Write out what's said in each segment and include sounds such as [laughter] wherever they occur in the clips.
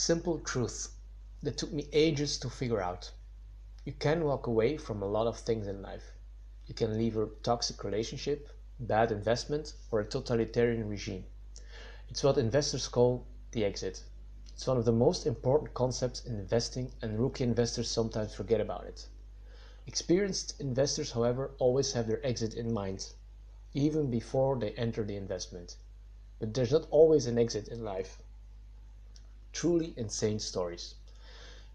simple truth that took me ages to figure out. You can walk away from a lot of things in life. You can leave a toxic relationship, bad investment, or a totalitarian regime. It's what investors call the exit. It's one of the most important concepts in investing, and rookie investors sometimes forget about it. Experienced investors, however, always have their exit in mind, even before they enter the investment. But there's not always an exit in life. Truly insane stories.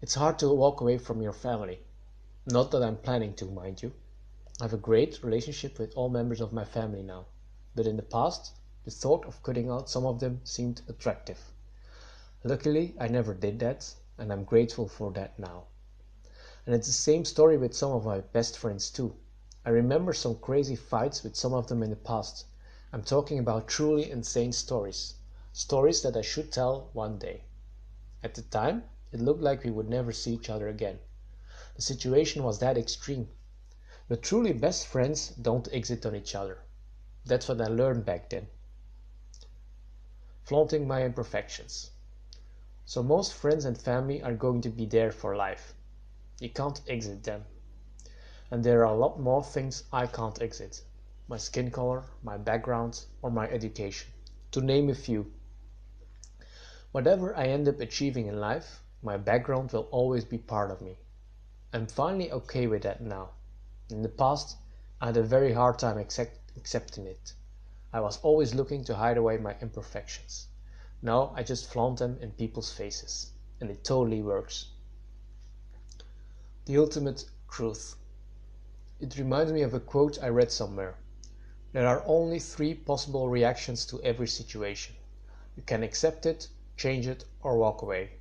It's hard to walk away from your family. Not that I'm planning to, mind you. I have a great relationship with all members of my family now, but in the past, the thought of cutting out some of them seemed attractive. Luckily, I never did that, and I'm grateful for that now. And it's the same story with some of my best friends too. I remember some crazy fights with some of them in the past. I'm talking about truly insane stories. Stories that I should tell one day. At the time, it looked like we would never see each other again. The situation was that extreme. But truly best friends don't exit on each other. That's what I learned back then. Flaunting my imperfections. So most friends and family are going to be there for life. You can't exit them. And there are a lot more things I can't exit. My skin color, my background, or my education, to name a few. Whatever I end up achieving in life, my background will always be part of me. I'm finally okay with that now. In the past, I had a very hard time accept, accepting it. I was always looking to hide away my imperfections. Now I just flaunt them in people's faces, and it totally works. The ultimate truth. It reminds me of a quote I read somewhere. There are only three possible reactions to every situation. You can accept it, change it, or walk away.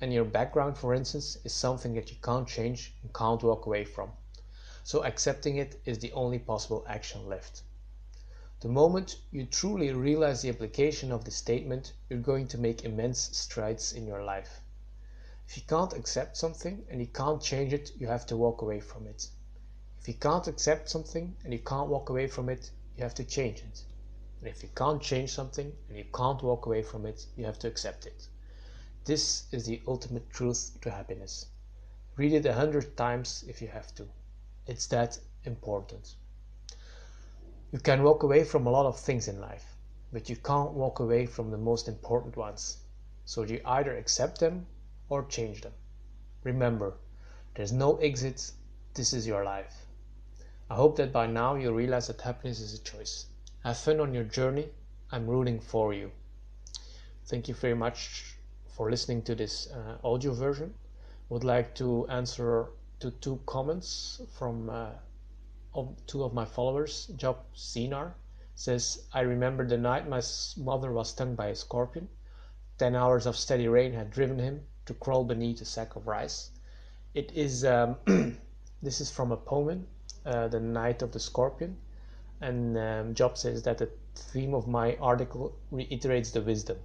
And your background, for instance, is something that you can't change and can't walk away from so accepting it is the only possible action left. The moment you truly realize the application of this statement, you're going to make immense strides in your life. If you can't accept something and you can't change it, you have to walk away from it. If you can't accept something and you can't walk away from it, you have to change it. And if you can't change something and you can't walk away from it, you have to accept it. This is the ultimate truth to happiness. Read it a hundred times if you have to. It's that important. You can walk away from a lot of things in life, but you can't walk away from the most important ones. So you either accept them or change them. Remember, there's no exit, this is your life. I hope that by now you realize that happiness is a choice. Have fun on your journey. I'm rooting for you. Thank you very much for listening to this uh, audio version. Would like to answer to two comments from uh, two of my followers. Job Sinar says, I remember the night my mother was stung by a scorpion. Ten hours of steady rain had driven him to crawl beneath a sack of rice. It is um, [clears throat] this is from a poem, uh, The Night of the Scorpion, and um, Job says that the theme of my article reiterates the wisdom.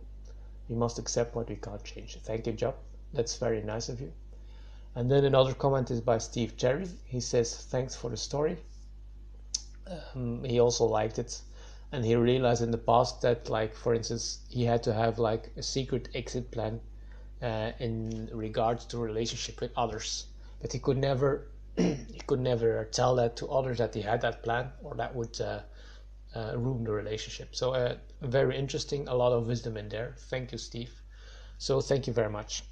We must accept what we can't change. Thank you, Job. That's very nice of you. And then another comment is by Steve Cherry. He says, Thanks for the story. Um, he also liked it. And he realized in the past that, like, for instance, he had to have like a secret exit plan uh, in regards to relationship with others. But he could never, [clears throat] he could never tell that to others that he had that plan, or that would uh, uh, ruin the relationship. So, uh, very interesting, a lot of wisdom in there. Thank you, Steve. So, thank you very much.